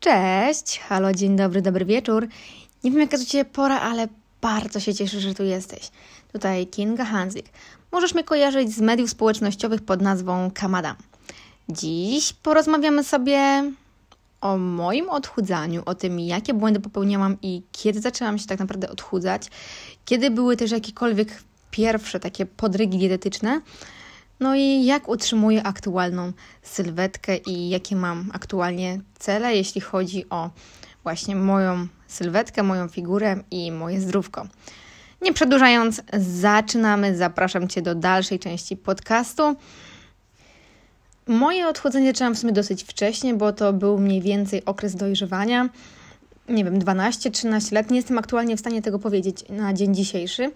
Cześć, halo, dzień dobry, dobry wieczór. Nie wiem jaka to Ciebie pora, ale bardzo się cieszę, że tu jesteś. Tutaj Kinga Hanzik. Możesz mnie kojarzyć z mediów społecznościowych pod nazwą Kamada. Dziś porozmawiamy sobie o moim odchudzaniu, o tym, jakie błędy popełniałam i kiedy zaczęłam się tak naprawdę odchudzać, kiedy były też jakiekolwiek pierwsze takie podrygi dietetyczne, no i jak utrzymuję aktualną sylwetkę i jakie mam aktualnie cele, jeśli chodzi o właśnie moją sylwetkę, moją figurę i moje zdrówko. Nie przedłużając, zaczynamy. Zapraszam Cię do dalszej części podcastu. Moje odchudzenie zaczęłam w sumie dosyć wcześnie, bo to był mniej więcej okres dojrzewania. Nie wiem, 12-13 lat. Nie jestem aktualnie w stanie tego powiedzieć na dzień dzisiejszy,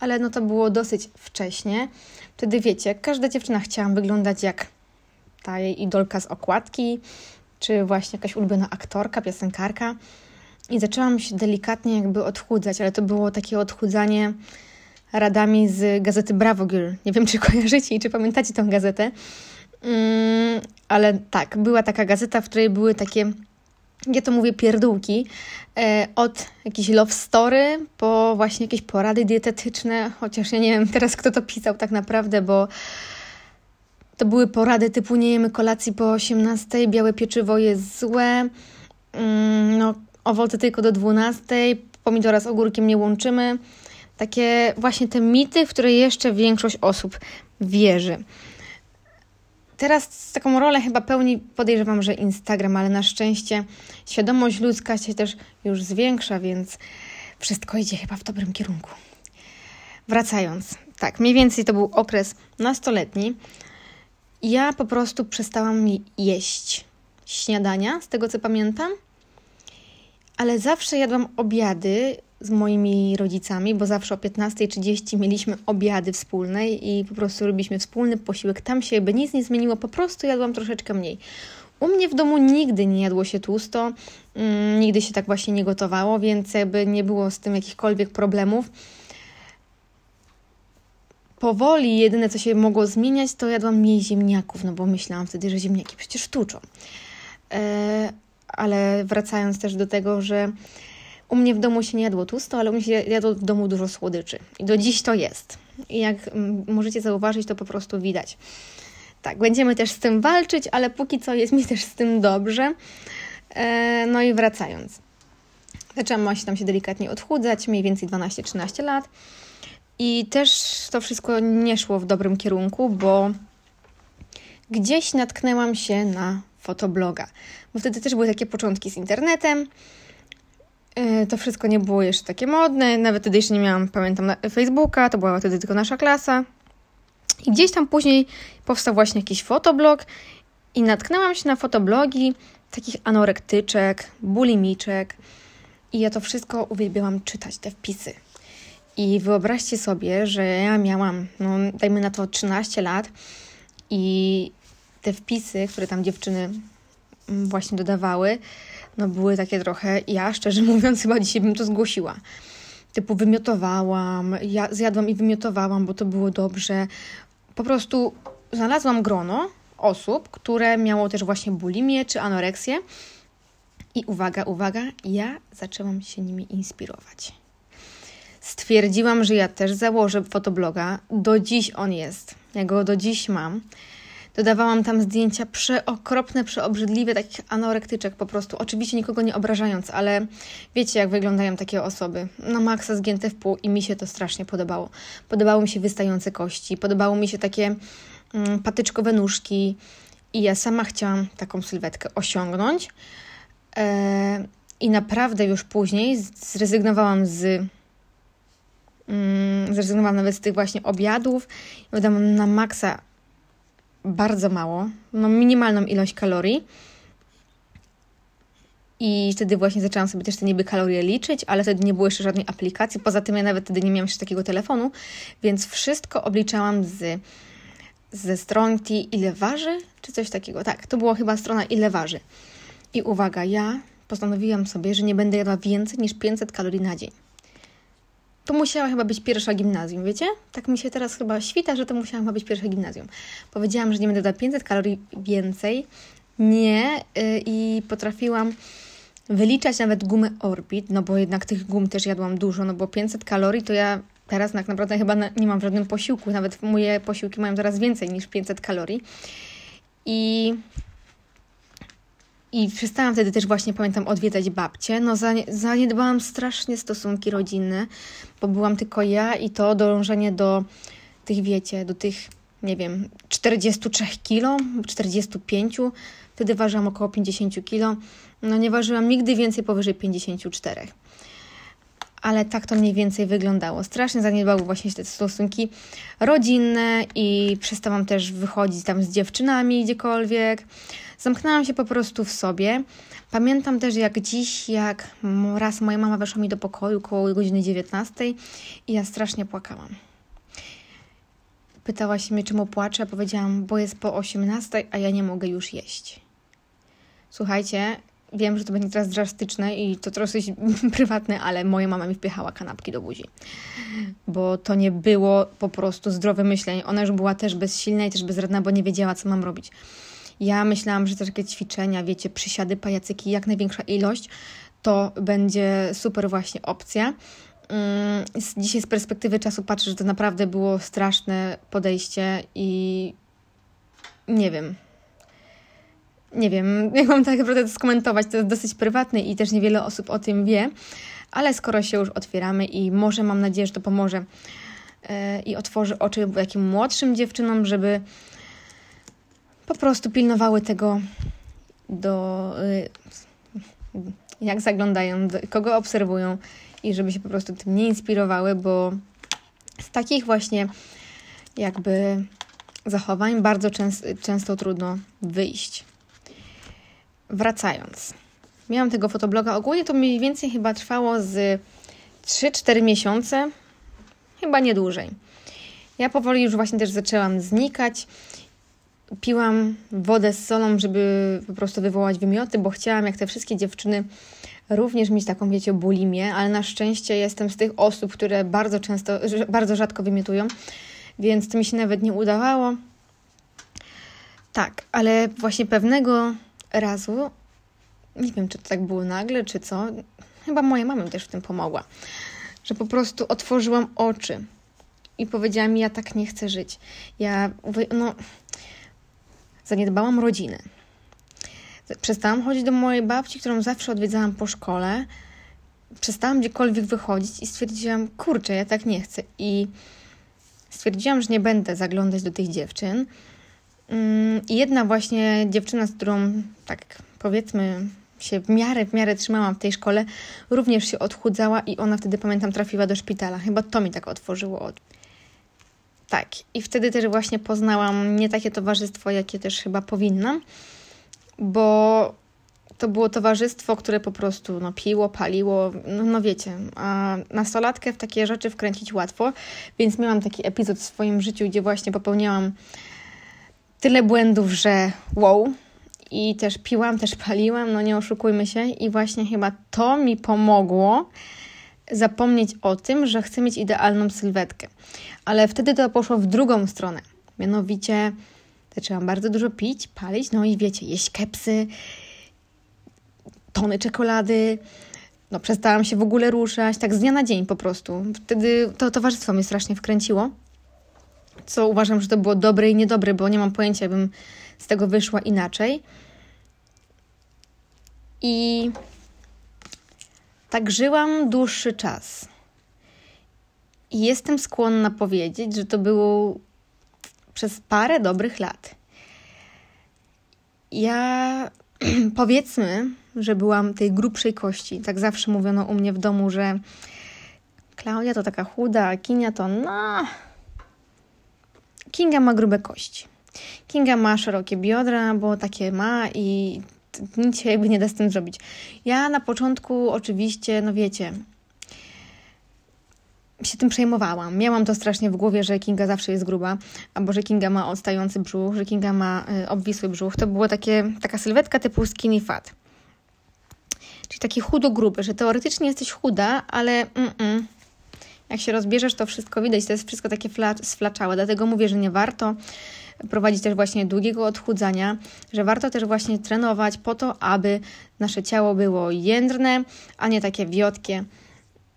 ale no to było dosyć wcześnie. Wtedy wiecie, każda dziewczyna chciała wyglądać jak ta jej idolka z okładki, czy właśnie jakaś ulubiona aktorka, piosenkarka. I zaczęłam się delikatnie jakby odchudzać, ale to było takie odchudzanie radami z gazety Bravo Girl. Nie wiem, czy kojarzycie i czy pamiętacie tę gazetę. Mm, ale tak, była taka gazeta, w której były takie, ja to mówię, pierdółki. E, od jakiejś love story po właśnie jakieś porady dietetyczne, chociaż ja nie wiem teraz, kto to pisał tak naprawdę, bo to były porady typu nie jemy kolacji po 18, białe pieczywo jest złe, mm, no, owoce tylko do 12, pomidora z ogórkiem nie łączymy. Takie właśnie te mity, w które jeszcze większość osób wierzy. Teraz taką rolę chyba pełni, podejrzewam, że Instagram, ale na szczęście świadomość ludzka się też już zwiększa, więc wszystko idzie chyba w dobrym kierunku. Wracając, tak, mniej więcej to był okres nastoletni. Ja po prostu przestałam jeść śniadania, z tego co pamiętam, ale zawsze jadłam obiady z moimi rodzicami, bo zawsze o 15.30 mieliśmy obiady wspólne i po prostu robiliśmy wspólny posiłek. Tam się jakby nic nie zmieniło, po prostu jadłam troszeczkę mniej. U mnie w domu nigdy nie jadło się tłusto, mm, nigdy się tak właśnie nie gotowało, więc jakby nie było z tym jakichkolwiek problemów. Powoli jedyne, co się mogło zmieniać, to jadłam mniej ziemniaków, no bo myślałam wtedy, że ziemniaki przecież tuczą. E, ale wracając też do tego, że u mnie w domu się nie jadło tłusto, ale u mnie się jadło w domu dużo słodyczy. I do dziś to jest. I jak mm, możecie zauważyć, to po prostu widać. Tak, będziemy też z tym walczyć, ale póki co jest mi też z tym dobrze. E, no i wracając. Zaczęłam się tam się delikatnie odchudzać, mniej więcej 12-13 lat. I też to wszystko nie szło w dobrym kierunku, bo gdzieś natknęłam się na fotobloga. Bo wtedy też były takie początki z internetem. E, to wszystko nie było jeszcze takie modne, nawet wtedy jeszcze nie miałam, pamiętam, Facebooka, to była wtedy tylko nasza klasa. I gdzieś tam później powstał właśnie jakiś fotoblog i natknęłam się na fotoblogi takich anorektyczek, bulimiczek i ja to wszystko uwielbiałam czytać, te wpisy. I wyobraźcie sobie, że ja miałam, no dajmy na to 13 lat i te wpisy, które tam dziewczyny mm, właśnie dodawały, no były takie trochę, ja szczerze mówiąc chyba dzisiaj bym to zgłosiła. Typu wymiotowałam, ja zjadłam i wymiotowałam, bo to było dobrze. Po prostu znalazłam grono osób, które miało też właśnie bulimię czy anoreksję. I uwaga, uwaga, ja zaczęłam się nimi inspirować. Stwierdziłam, że ja też założę fotobloga. Do dziś on jest. Ja go do dziś mam. Dodawałam tam zdjęcia przeokropne, przeobrzydliwe, takich anorektyczek po prostu. Oczywiście nikogo nie obrażając, ale wiecie, jak wyglądają takie osoby. Na maksa zgięte w pół i mi się to strasznie podobało. Podobały mi się wystające kości, podobało mi się takie mm, patyczkowe nóżki i ja sama chciałam taką sylwetkę osiągnąć. E, I naprawdę już później zrezygnowałam z mm, zrezygnowałam nawet z tych właśnie obiadów. Wydałam na maksa bardzo mało, no minimalną ilość kalorii. I wtedy właśnie zaczęłam sobie też te niby kalorie liczyć, ale wtedy nie było jeszcze żadnej aplikacji. Poza tym ja nawet wtedy nie miałam jeszcze takiego telefonu, więc wszystko obliczałam z, ze stronki ile waży, czy coś takiego. Tak, to była chyba strona ile waży. I uwaga, ja postanowiłam sobie, że nie będę jadła więcej niż 500 kalorii na dzień. To musiała chyba być pierwsza gimnazjum, wiecie? Tak mi się teraz chyba świta, że to musiała chyba być pierwsza gimnazjum. Powiedziałam, że nie będę dać 500 kalorii więcej. Nie. Yy, I potrafiłam wyliczać nawet gumę Orbit, no bo jednak tych gum też jadłam dużo, no bo 500 kalorii to ja teraz tak naprawdę chyba nie mam w żadnym posiłku, nawet moje posiłki mają teraz więcej niż 500 kalorii. I i przestałam wtedy też właśnie, pamiętam, odwiedzać babcie. No zaniedbałam strasznie stosunki rodzinne, bo byłam tylko ja i to dążenie do tych, wiecie, do tych, nie wiem, 43 kilo, 45. Wtedy ważyłam około 50 kilo. No nie ważyłam nigdy więcej powyżej 54 ale tak to mniej więcej wyglądało. Strasznie zaniedbały właśnie te stosunki rodzinne i przestałam też wychodzić tam z dziewczynami gdziekolwiek. Zamknęłam się po prostu w sobie. Pamiętam też jak dziś, jak raz moja mama weszła mi do pokoju koło godziny 19 i ja strasznie płakałam. Pytała się mnie, czemu płaczę, powiedziałam, bo jest po 18, a ja nie mogę już jeść. Słuchajcie, wiem, że to będzie teraz drastyczne i to trochę prywatne, ale moja mama mi wpychała kanapki do buzi. Bo to nie było po prostu zdrowe myślenie. Ona już była też bezsilna i też bezradna, bo nie wiedziała, co mam robić. Ja myślałam, że takie ćwiczenia, wiecie, przysiady, pajacyki, jak największa ilość, to będzie super właśnie opcja. Mm, dzisiaj z perspektywy czasu patrzę, że to naprawdę było straszne podejście i nie wiem. Nie wiem, jak mam tak naprawdę to skomentować, to jest dosyć prywatne i też niewiele osób o tym wie, ale skoro się już otwieramy i może mam nadzieję, że to pomoże yy, i otworzy oczy jakim młodszym dziewczynom, żeby po prostu pilnowały tego, do, y, jak zaglądają, kogo obserwują i żeby się po prostu tym nie inspirowały, bo z takich właśnie jakby zachowań bardzo często, często trudno wyjść. Wracając. Miałam tego fotobloga. Ogólnie to mniej więcej chyba trwało z 3-4 miesiące, chyba nie dłużej. Ja powoli już właśnie też zaczęłam znikać piłam wodę z solą, żeby po prostu wywołać wymioty, bo chciałam, jak te wszystkie dziewczyny, również mieć taką, wiecie, bulimię, ale na szczęście jestem z tych osób, które bardzo często, bardzo rzadko wymiotują, więc to mi się nawet nie udawało. Tak, ale właśnie pewnego razu, nie wiem, czy to tak było nagle, czy co, chyba moja mama też w tym pomogła, że po prostu otworzyłam oczy i powiedziałam, ja tak nie chcę żyć. Ja, no zaniedbałam rodzinę. Przestałam chodzić do mojej babci, którą zawsze odwiedzałam po szkole. Przestałam gdziekolwiek wychodzić i stwierdziłam, kurczę, ja tak nie chcę. I stwierdziłam, że nie będę zaglądać do tych dziewczyn. Mm, I jedna właśnie dziewczyna, z którą tak powiedzmy się w miarę, w miarę trzymałam w tej szkole, również się odchudzała i ona wtedy, pamiętam, trafiła do szpitala. Chyba to mi tak otworzyło tak, i wtedy też właśnie poznałam nie takie towarzystwo, jakie też chyba powinnam, bo to było towarzystwo, które po prostu no, piło, paliło, no, no wiecie, a nastolatkę w takie rzeczy wkręcić łatwo, więc miałam taki epizod w swoim życiu, gdzie właśnie popełniałam tyle błędów, że wow, i też piłam, też paliłam, no nie oszukujmy się, i właśnie chyba to mi pomogło zapomnieć o tym, że chcę mieć idealną sylwetkę. Ale wtedy to poszło w drugą stronę. Mianowicie zaczęłam bardzo dużo pić, palić, no i wiecie, jeść kepsy, tony czekolady. No, przestałam się w ogóle ruszać, tak z dnia na dzień po prostu. Wtedy to towarzystwo mnie strasznie wkręciło, co uważam, że to było dobre i niedobre, bo nie mam pojęcia, bym z tego wyszła inaczej. I tak żyłam dłuższy czas. I jestem skłonna powiedzieć, że to było przez parę dobrych lat. Ja powiedzmy, że byłam tej grubszej kości. Tak zawsze mówiono u mnie w domu, że Klaudia to taka chuda, a Kinia to no. Kinga ma grube kości. Kinga ma szerokie biodra, bo takie ma i nic się jakby nie da z tym zrobić. Ja na początku oczywiście, no wiecie, się tym przejmowałam. Miałam to strasznie w głowie, że Kinga zawsze jest gruba, albo że Kinga ma odstający brzuch, że Kinga ma y, obwisły brzuch. To takie, taka sylwetka typu skinny fat. Czyli taki chudo gruby, że teoretycznie jesteś chuda, ale mm -mm, Jak się rozbierzesz, to wszystko widać, to jest wszystko takie sflaczałe, dlatego mówię, że nie warto prowadzić też właśnie długiego odchudzania, że warto też właśnie trenować po to, aby nasze ciało było jędrne, a nie takie wiotkie,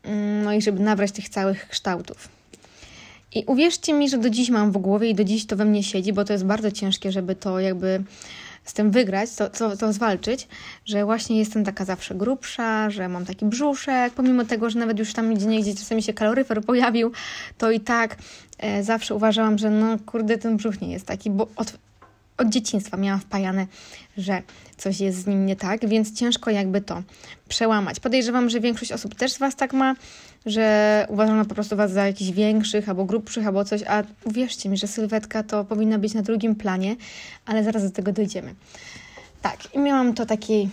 mm, no i żeby nabrać tych całych kształtów. I uwierzcie mi, że do dziś mam w głowie i do dziś to we mnie siedzi, bo to jest bardzo ciężkie, żeby to jakby z tym wygrać, to, to, to zwalczyć, że właśnie jestem taka zawsze grubsza, że mam taki brzuszek, pomimo tego, że nawet już tam gdzie niegdzie czasami się kaloryfer pojawił, to i tak e, zawsze uważałam, że no kurde, ten brzuch nie jest taki, bo od, od dzieciństwa miałam wpajane, że coś jest z nim nie tak, więc ciężko jakby to przełamać. Podejrzewam, że większość osób też z Was tak ma, że uważano po prostu Was za jakichś większych albo grubszych albo coś, a uwierzcie mi, że sylwetka to powinna być na drugim planie, ale zaraz do tego dojdziemy. Tak, i miałam to taki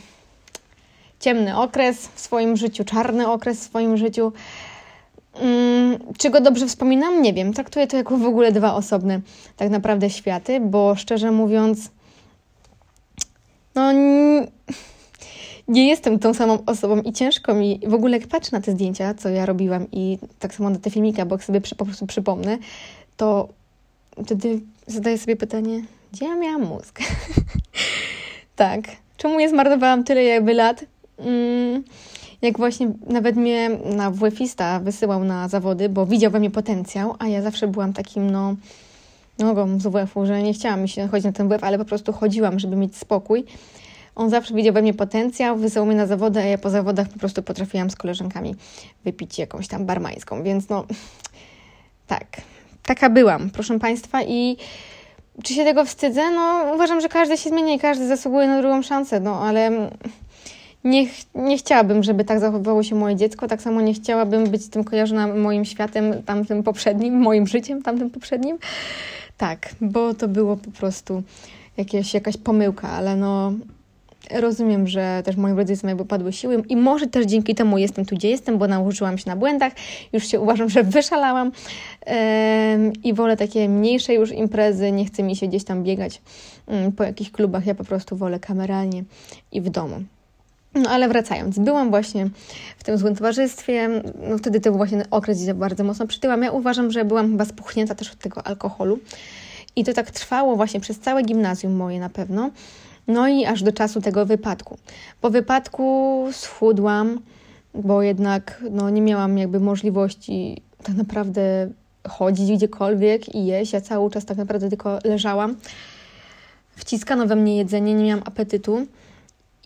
ciemny okres w swoim życiu, czarny okres w swoim życiu. Hmm, czy go dobrze wspominam? Nie wiem. Traktuję to jako w ogóle dwa osobne tak naprawdę światy, bo szczerze mówiąc, no nie jestem tą samą osobą i ciężko mi w ogóle patrzę na te zdjęcia, co ja robiłam i tak samo na te filmiki, bo jak sobie po prostu przypomnę, to wtedy zadaję sobie pytanie, gdzie ja miałam mózg? tak. Czemu nie zmarnowałam tyle jakby lat? Mm, jak właśnie nawet mnie na WF-ista wysyłał na zawody, bo widział we mnie potencjał, a ja zawsze byłam takim, no, nogą z WF-u, że nie chciałam mi się chodzić na ten WF, ale po prostu chodziłam, żeby mieć spokój. On zawsze widział we mnie potencjał, wysyłał mnie na zawody, a ja po zawodach po prostu potrafiłam z koleżankami wypić jakąś tam barmańską, więc no tak, taka byłam, proszę Państwa i czy się tego wstydzę? No uważam, że każdy się zmienia i każdy zasługuje na drugą szansę, no ale nie, nie chciałabym, żeby tak zachowywało się moje dziecko, tak samo nie chciałabym być tym kojarzona moim światem, tamtym poprzednim, moim życiem, tamtym poprzednim. Tak, bo to było po prostu jakieś, jakaś pomyłka, ale no Rozumiem, że też moim rodzicom jakby padły siły i może też dzięki temu jestem tu, gdzie jestem, bo nauczyłam się na błędach, już się uważam, że wyszalałam yy, i wolę takie mniejsze już imprezy, nie chce mi się gdzieś tam biegać yy, po jakichś klubach, ja po prostu wolę kameralnie i w domu. No ale wracając, byłam właśnie w tym złym towarzystwie, no wtedy to był właśnie okres, gdzie bardzo mocno przytyłam. Ja uważam, że byłam chyba spuchnięta też od tego alkoholu i to tak trwało właśnie przez całe gimnazjum moje na pewno. No i aż do czasu tego wypadku. Po wypadku schudłam, bo jednak no, nie miałam jakby możliwości tak naprawdę chodzić gdziekolwiek i jeść. Ja cały czas tak naprawdę tylko leżałam. Wciskano we mnie jedzenie, nie miałam apetytu.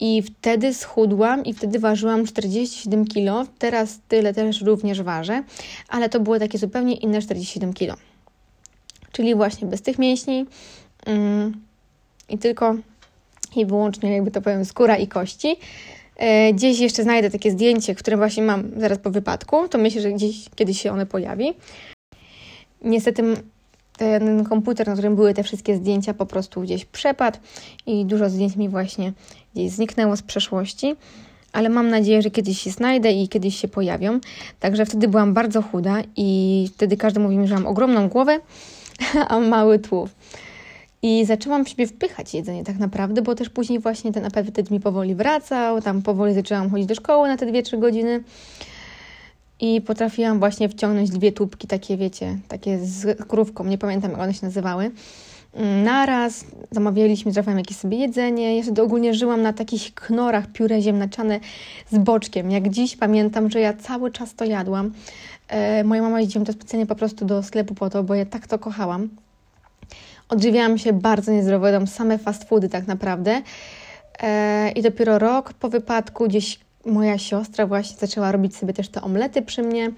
I wtedy schudłam i wtedy ważyłam 47 kg. Teraz tyle też również ważę, ale to było takie zupełnie inne 47 kg. Czyli właśnie bez tych mięśni mm, i tylko i wyłącznie, jakby to powiem, skóra i kości. E, gdzieś jeszcze znajdę takie zdjęcie, które właśnie mam zaraz po wypadku, to myślę, że gdzieś kiedyś się one pojawi. Niestety ten komputer, na którym były te wszystkie zdjęcia, po prostu gdzieś przepadł i dużo zdjęć mi właśnie gdzieś zniknęło z przeszłości, ale mam nadzieję, że kiedyś się znajdę i kiedyś się pojawią. Także wtedy byłam bardzo chuda i wtedy każdy mówił mi, że mam ogromną głowę, a mały tułów. I zaczęłam w siebie wpychać jedzenie tak naprawdę, bo też później właśnie ten apetyt mi powoli wracał, tam powoli zaczęłam chodzić do szkoły na te 2-3 godziny i potrafiłam właśnie wciągnąć dwie tubki takie, wiecie, takie z krówką, nie pamiętam jak one się nazywały. Mm, naraz zamawialiśmy, trafiłam jakieś sobie jedzenie. Jeszcze ogólnie żyłam na takich knorach pióre ziemnaczane z boczkiem. Jak dziś pamiętam, że ja cały czas to jadłam. E, moja mama jeździła to specjalnie po prostu do sklepu po to, bo ja tak to kochałam. Odżywiałam się bardzo niezdrowo, jadłam same fast foody tak naprawdę. E, I dopiero rok po wypadku gdzieś moja siostra właśnie zaczęła robić sobie też te omlety przy mnie.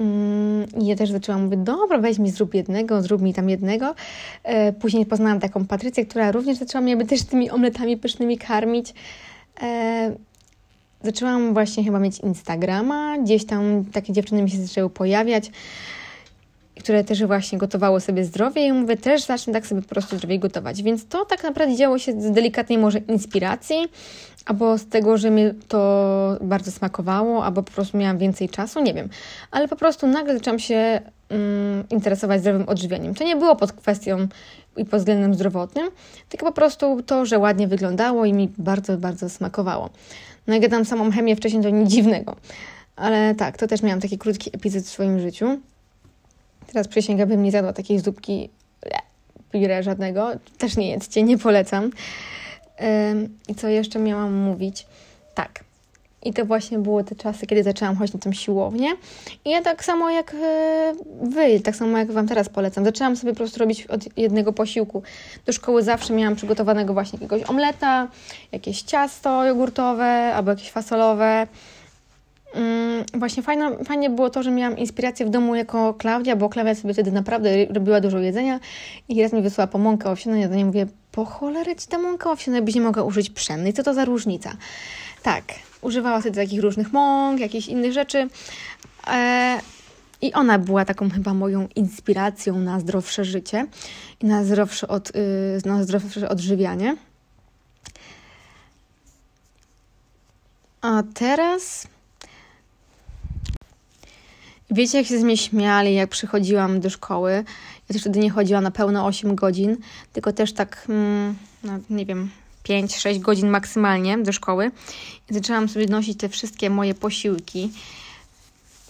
Mm, I ja też zaczęłam mówić, dobra, weź mi, zrób jednego, zrób mi tam jednego. E, później poznałam taką Patrycję, która również zaczęła mnie też tymi omletami pysznymi karmić. E, zaczęłam właśnie chyba mieć Instagrama, gdzieś tam takie dziewczyny mi się zaczęły pojawiać które też właśnie gotowało sobie zdrowie i mówię, też zacznę tak sobie po prostu zdrowiej gotować. Więc to tak naprawdę działo się z delikatnej może inspiracji, albo z tego, że mi to bardzo smakowało, albo po prostu miałam więcej czasu, nie wiem. Ale po prostu nagle zaczęłam się um, interesować zdrowym odżywianiem. To nie było pod kwestią i pod względem zdrowotnym, tylko po prostu to, że ładnie wyglądało i mi bardzo, bardzo smakowało. No jak tam samą chemię wcześniej, to nic dziwnego Ale tak, to też miałam taki krótki epizod w swoim życiu. Teraz przysięgam, bym nie zjadła takiej zupki pire żadnego. Też nie jedzcie, nie polecam. I co jeszcze miałam mówić? Tak. I to właśnie były te czasy, kiedy zaczęłam chodzić na tą siłownię. I ja tak samo jak e, wy, tak samo jak wam teraz polecam. Zaczęłam sobie po prostu robić od jednego posiłku. Do szkoły zawsze miałam przygotowanego właśnie jakiegoś omleta, jakieś ciasto jogurtowe albo jakieś fasolowe. Mm, właśnie fajno, fajnie było to, że miałam inspirację w domu jako Klaudia, bo Klaudia sobie wtedy naprawdę robiła dużo jedzenia i raz mi wysłała po mąkę owsianą. Ja do niej mówię, po cholerę ci ta mąka owsiana, jakbyś nie mogła użyć pszennej. Co to za różnica? Tak, używała sobie takich różnych mąk, jakichś innych rzeczy. E, I ona była taką chyba moją inspiracją na zdrowsze życie i na zdrowsze, od, y, na zdrowsze odżywianie. A teraz Wiecie, jak się z mnie śmiali, jak przychodziłam do szkoły. Ja też wtedy nie chodziłam na pełno 8 godzin, tylko też tak, mm, no, nie wiem, 5-6 godzin maksymalnie do szkoły. I zaczęłam sobie nosić te wszystkie moje posiłki,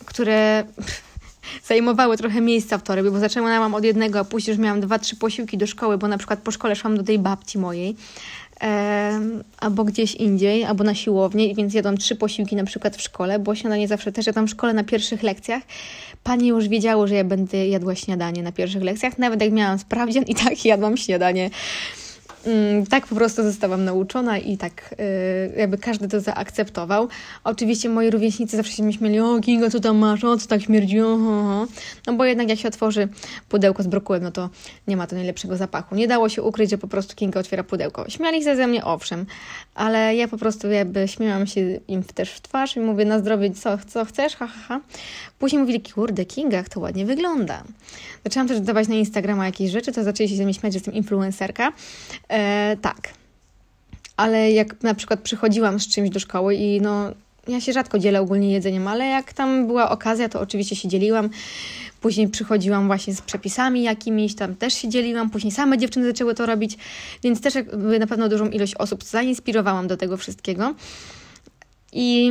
które zajmowały trochę miejsca w torebie, bo zaczęłam od jednego, a później już miałam dwa, trzy posiłki do szkoły, bo na przykład po szkole szłam do tej babci mojej albo gdzieś indziej, albo na siłowni, więc jadłam trzy posiłki na przykład w szkole, bo śniadanie zawsze też jadłam w szkole na pierwszych lekcjach. Panie już wiedziało, że ja będę jadła śniadanie na pierwszych lekcjach, nawet jak miałam sprawdzian i tak jadłam śniadanie tak po prostu zostałam nauczona i tak y, jakby każdy to zaakceptował. Oczywiście moi rówieśnicy zawsze się mi śmieli, o Kinga, co tam masz, o co tak śmierdzi, oho. No bo jednak jak się otworzy pudełko z brokułem, no to nie ma to najlepszego zapachu. Nie dało się ukryć, że po prostu Kinga otwiera pudełko. Śmiali się ze mnie, owszem, ale ja po prostu jakby śmiałam się im też w twarz i mówię na zdrowie, co, co chcesz, ha, ha, ha. Później mówili, kurde, Kinga, to ładnie wygląda. Zaczęłam też dodawać na Instagrama jakieś rzeczy, to zaczęli się ze mnie śmiać, że jestem influencerka. E, tak. Ale jak na przykład przychodziłam z czymś do szkoły i no, ja się rzadko dzielę ogólnie jedzeniem, ale jak tam była okazja, to oczywiście się dzieliłam. Później przychodziłam właśnie z przepisami jakimiś, tam też się dzieliłam. Później same dziewczyny zaczęły to robić, więc też jakby na pewno dużą ilość osób zainspirowałam do tego wszystkiego. I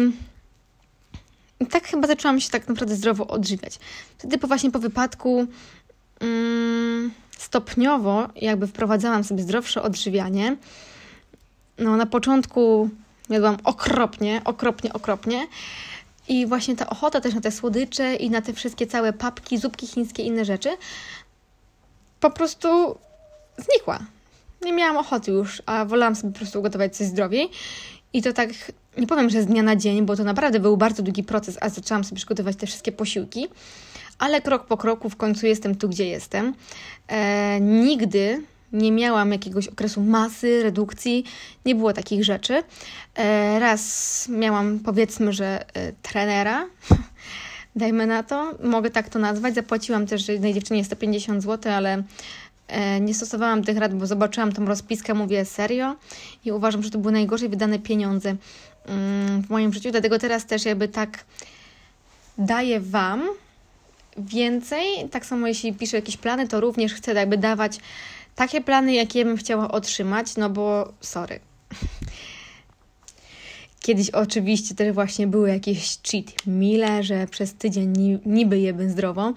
tak chyba zaczęłam się tak naprawdę zdrowo odżywiać. Wtedy po właśnie po wypadku mm, stopniowo jakby wprowadzałam sobie zdrowsze odżywianie. No na początku jadłam okropnie, okropnie, okropnie. I właśnie ta ochota też na te słodycze i na te wszystkie całe papki, zupki chińskie, inne rzeczy po prostu znikła. Nie miałam ochoty już, a wolałam sobie po prostu ugotować coś zdrowiej. I to tak, nie powiem, że z dnia na dzień, bo to naprawdę był bardzo długi proces, a zaczęłam sobie przygotować te wszystkie posiłki ale krok po kroku w końcu jestem tu, gdzie jestem. E, nigdy nie miałam jakiegoś okresu masy, redukcji, nie było takich rzeczy. E, raz miałam, powiedzmy, że e, trenera, dajmy na to, mogę tak to nazwać. Zapłaciłam też jednej dziewczynie 150 zł, ale e, nie stosowałam tych rad, bo zobaczyłam tą rozpiskę, mówię serio i uważam, że to były najgorzej wydane pieniądze mm, w moim życiu, dlatego teraz też jakby tak daję Wam więcej. Tak samo jeśli piszę jakieś plany, to również chcę jakby dawać takie plany, jakie bym chciała otrzymać, no bo sorry. Kiedyś oczywiście też właśnie były jakieś cheat mile, że przez tydzień niby jemy zdrowo,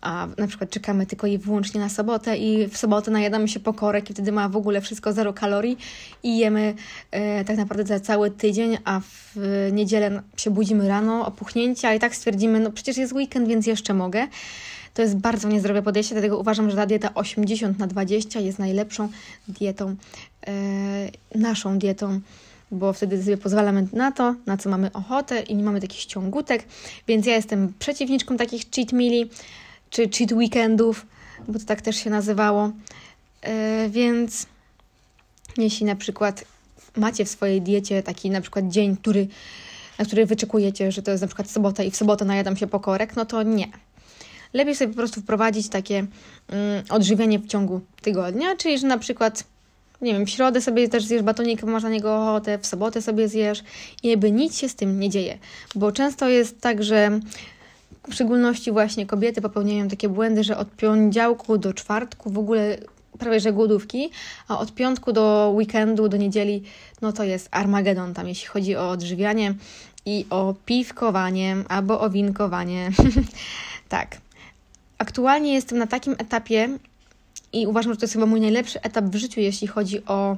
a na przykład czekamy tylko i wyłącznie na sobotę i w sobotę najadamy się pokorek i wtedy ma w ogóle wszystko zero kalorii i jemy e, tak naprawdę za cały tydzień, a w niedzielę się budzimy rano, opuchnięcia i tak stwierdzimy, no przecież jest weekend, więc jeszcze mogę. To jest bardzo niezdrowe podejście, dlatego uważam, że ta dieta 80 na 20 jest najlepszą dietą, e, naszą dietą bo wtedy sobie pozwalamy na to, na co mamy ochotę i nie mamy takich ciągutek, więc ja jestem przeciwniczką takich cheat meali czy cheat weekendów, bo to tak też się nazywało. Yy, więc jeśli na przykład macie w swojej diecie taki na przykład dzień, który, na który wyczekujecie, że to jest na przykład sobota i w sobotę najadam się pokorek, no to nie. Lepiej sobie po prostu wprowadzić takie mm, odżywienie w ciągu tygodnia, czyli że na przykład nie wiem, w środę sobie też zjesz batonik, masz na niego ochotę, w sobotę sobie zjesz i jakby nic się z tym nie dzieje. Bo często jest tak, że w szczególności właśnie kobiety popełniają takie błędy, że od poniedziałku do czwartku w ogóle prawie że głodówki, a od piątku do weekendu, do niedzieli, no to jest Armagedon tam, jeśli chodzi o odżywianie i o piwkowanie albo o winkowanie. tak. Aktualnie jestem na takim etapie i uważam, że to jest chyba mój najlepszy etap w życiu, jeśli chodzi o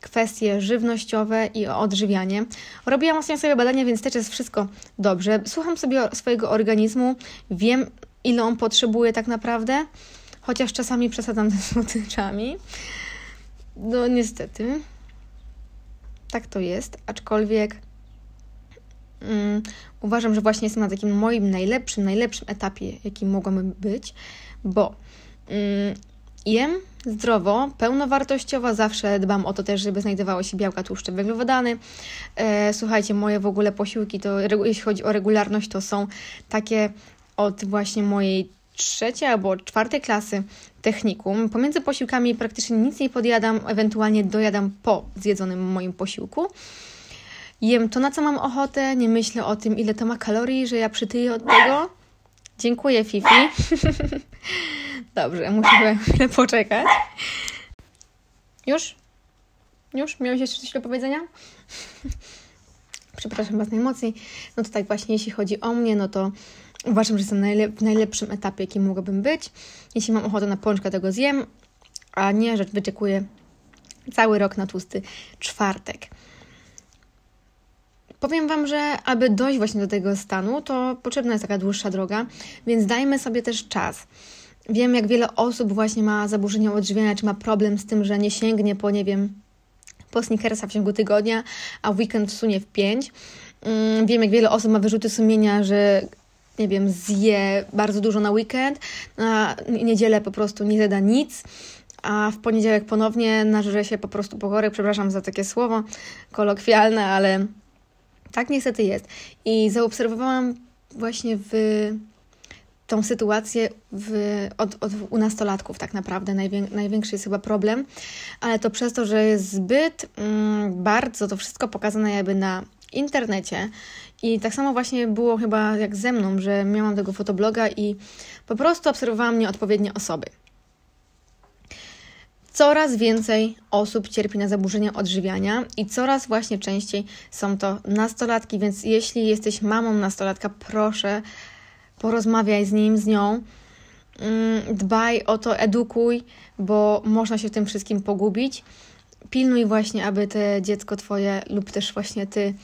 kwestie żywnościowe i o odżywianie. Robiłam ostatnio sobie badania, więc też jest wszystko dobrze. Słucham sobie swojego organizmu, wiem ile on potrzebuje tak naprawdę, chociaż czasami przesadzam ze słodyczami. No niestety. Tak to jest, aczkolwiek um, uważam, że właśnie jestem na takim moim najlepszym, najlepszym etapie, jakim mogłabym być, bo um, jem zdrowo, pełnowartościowo, zawsze dbam o to też, żeby znajdowało się białka, tłuszcze, węglowodany. E, słuchajcie, moje w ogóle posiłki, to jeśli chodzi o regularność, to są takie od właśnie mojej trzeciej albo czwartej klasy technikum. Pomiędzy posiłkami praktycznie nic nie podjadam, ewentualnie dojadam po zjedzonym moim posiłku. Jem to, na co mam ochotę, nie myślę o tym, ile to ma kalorii, że ja przytyję od tego. Dziękuję, Fifi. Dobrze, musimy chwilę poczekać. Już? Już? Miałeś jeszcze coś do powiedzenia? Przepraszam Was najmocniej. No to tak właśnie, jeśli chodzi o mnie, no to uważam, że jestem w najlepszym etapie, jakim mogłabym być. Jeśli mam ochotę na pączka, tego zjem, a nie, że wyczekuję cały rok na tłusty czwartek. Powiem Wam, że aby dojść właśnie do tego stanu, to potrzebna jest taka dłuższa droga, więc dajmy sobie też czas. Wiem, jak wiele osób właśnie ma zaburzenia odżywiania, czy ma problem z tym, że nie sięgnie po, nie wiem, po sneakersa w ciągu tygodnia, a weekend wsunie w pięć. Mm, wiem, jak wiele osób ma wyrzuty sumienia, że nie wiem, zje bardzo dużo na weekend, na niedzielę po prostu nie zada nic, a w poniedziałek ponownie nażre się po prostu pokorek. Przepraszam za takie słowo kolokwialne, ale tak niestety jest. I zaobserwowałam właśnie w tą sytuację w, od, od, u nastolatków tak naprawdę najwię, największy jest chyba problem, ale to przez to, że jest zbyt mm, bardzo to wszystko pokazane jakby na internecie i tak samo właśnie było chyba jak ze mną, że miałam tego fotobloga i po prostu obserwowałam nieodpowiednie osoby. Coraz więcej osób cierpi na zaburzenia odżywiania i coraz właśnie częściej są to nastolatki, więc jeśli jesteś mamą nastolatka, proszę porozmawiaj z nim, z nią, mm, dbaj o to, edukuj, bo można się w tym wszystkim pogubić. Pilnuj właśnie, aby te dziecko twoje lub też właśnie ty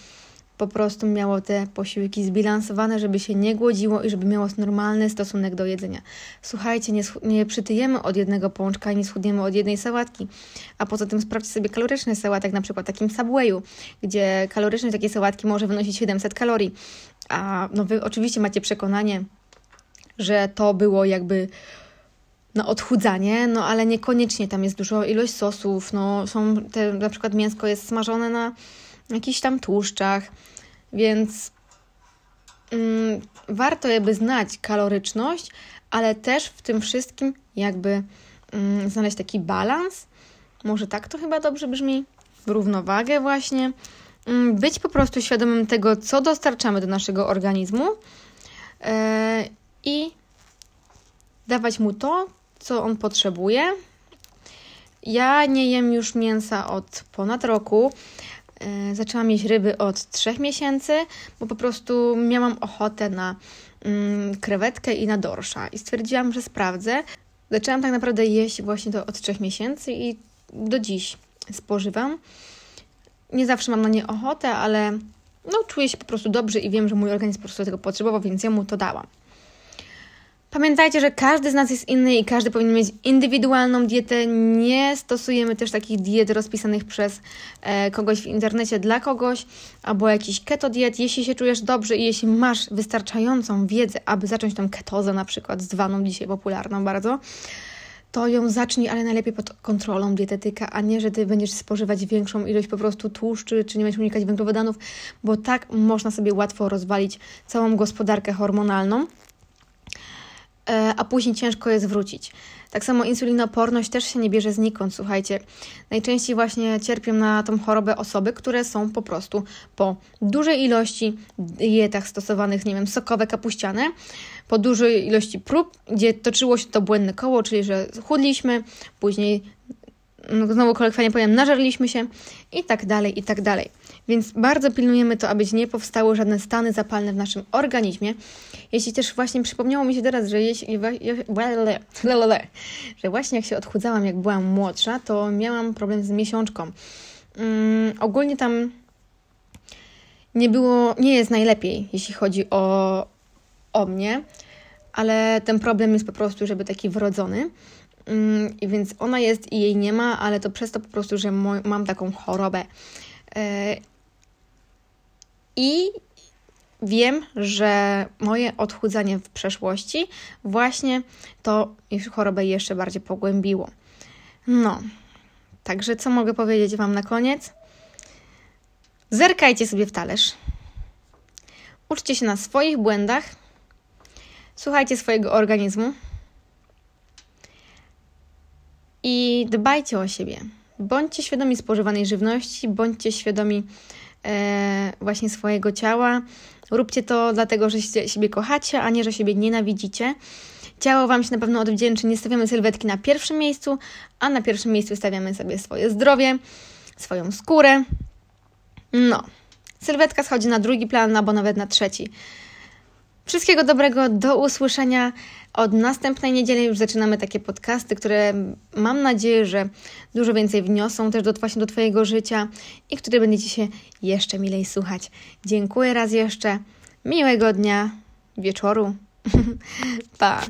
po prostu miało te posiłki zbilansowane, żeby się nie głodziło i żeby miało normalny stosunek do jedzenia. Słuchajcie, nie, nie przytyjemy od jednego pączka i nie schudniemy od jednej sałatki. A poza tym sprawdźcie sobie kaloryczny sałatek, na przykład takim Subwayu, gdzie kaloryczność takiej sałatki może wynosić 700 kalorii. A no wy oczywiście macie przekonanie, że to było jakby na odchudzanie, no ale niekoniecznie tam jest dużo ilość sosów, no są te, na przykład mięsko jest smażone na jakichś tam tłuszczach, więc mm, warto jakby znać kaloryczność, ale też w tym wszystkim jakby mm, znaleźć taki balans. Może tak to chyba dobrze brzmi? Równowagę właśnie. Mm, być po prostu świadomym tego, co dostarczamy do naszego organizmu yy, i dawać mu to, co on potrzebuje. Ja nie jem już mięsa od ponad roku. E, zaczęłam jeść ryby od trzech miesięcy, bo po prostu miałam ochotę na mm, krewetkę i na dorsza i stwierdziłam, że sprawdzę. Zaczęłam tak naprawdę jeść właśnie to od trzech miesięcy i do dziś spożywam. Nie zawsze mam na nie ochotę, ale no, czuję się po prostu dobrze i wiem, że mój organizm po prostu tego potrzebował, więc ja mu to dałam. Pamiętajcie, że każdy z nas jest inny i każdy powinien mieć indywidualną dietę. Nie stosujemy też takich diet rozpisanych przez e, kogoś w internecie dla kogoś, albo jakiś keto diet. Jeśli się czujesz dobrze i jeśli masz wystarczającą wiedzę, aby zacząć tą ketozę na przykład, zwaną dzisiaj popularną bardzo, to ją zacznij, ale najlepiej pod kontrolą dietetyka, a nie, że ty będziesz spożywać większą ilość po prostu tłuszczy, czy nie będziesz unikać węglowodanów, bo tak można sobie łatwo rozwalić całą gospodarkę hormonalną. E, a później ciężko je zwrócić. Tak samo insulinoporność też się nie bierze znikąd, słuchajcie. Najczęściej właśnie cierpią na tą chorobę osoby, które są po prostu po dużej ilości dietach stosowanych, nie wiem, sokowe, kapuściane, po dużej ilości prób, gdzie toczyło się to błędne koło, czyli że chudliśmy, później znowu kolokwialnie powiem, nażarliśmy się i tak dalej, i tak dalej. Więc bardzo pilnujemy to, aby nie powstały żadne stany zapalne w naszym organizmie. Jeśli też właśnie przypomniało mi się teraz, że jeśli, że właśnie jak się odchudzałam, jak byłam młodsza, to miałam problem z miesiączką. Um, ogólnie tam nie było, nie jest najlepiej, jeśli chodzi o, o mnie, ale ten problem jest po prostu, żeby taki wrodzony. Um, I więc ona jest i jej nie ma, ale to przez to po prostu, że mam taką chorobę. E, I wiem, że moje odchudzanie w przeszłości właśnie to chorobę jeszcze bardziej pogłębiło. No, także co mogę powiedzieć Wam na koniec? Zerkajcie sobie w talerz. Uczcie się na swoich błędach. Słuchajcie swojego organizmu. I dbajcie o siebie. Bądźcie świadomi spożywanej żywności, bądźcie świadomi e, właśnie swojego ciała. Róbcie to dlatego, że siebie kochacie, a nie, że siebie nienawidzicie. Ciało Wam się na pewno odwdzięczy. Nie stawiamy sylwetki na pierwszym miejscu, a na pierwszym miejscu stawiamy sobie swoje zdrowie, swoją skórę. No, sylwetka schodzi na drugi plan, albo nawet na trzeci. Wszystkiego dobrego, do usłyszenia. Od następnej niedzieli już zaczynamy takie podcasty, które mam nadzieję, że dużo więcej wniosą też do, właśnie do Twojego życia i które będziecie się jeszcze milej słuchać. Dziękuję raz jeszcze. Miłego dnia, wieczoru. pa.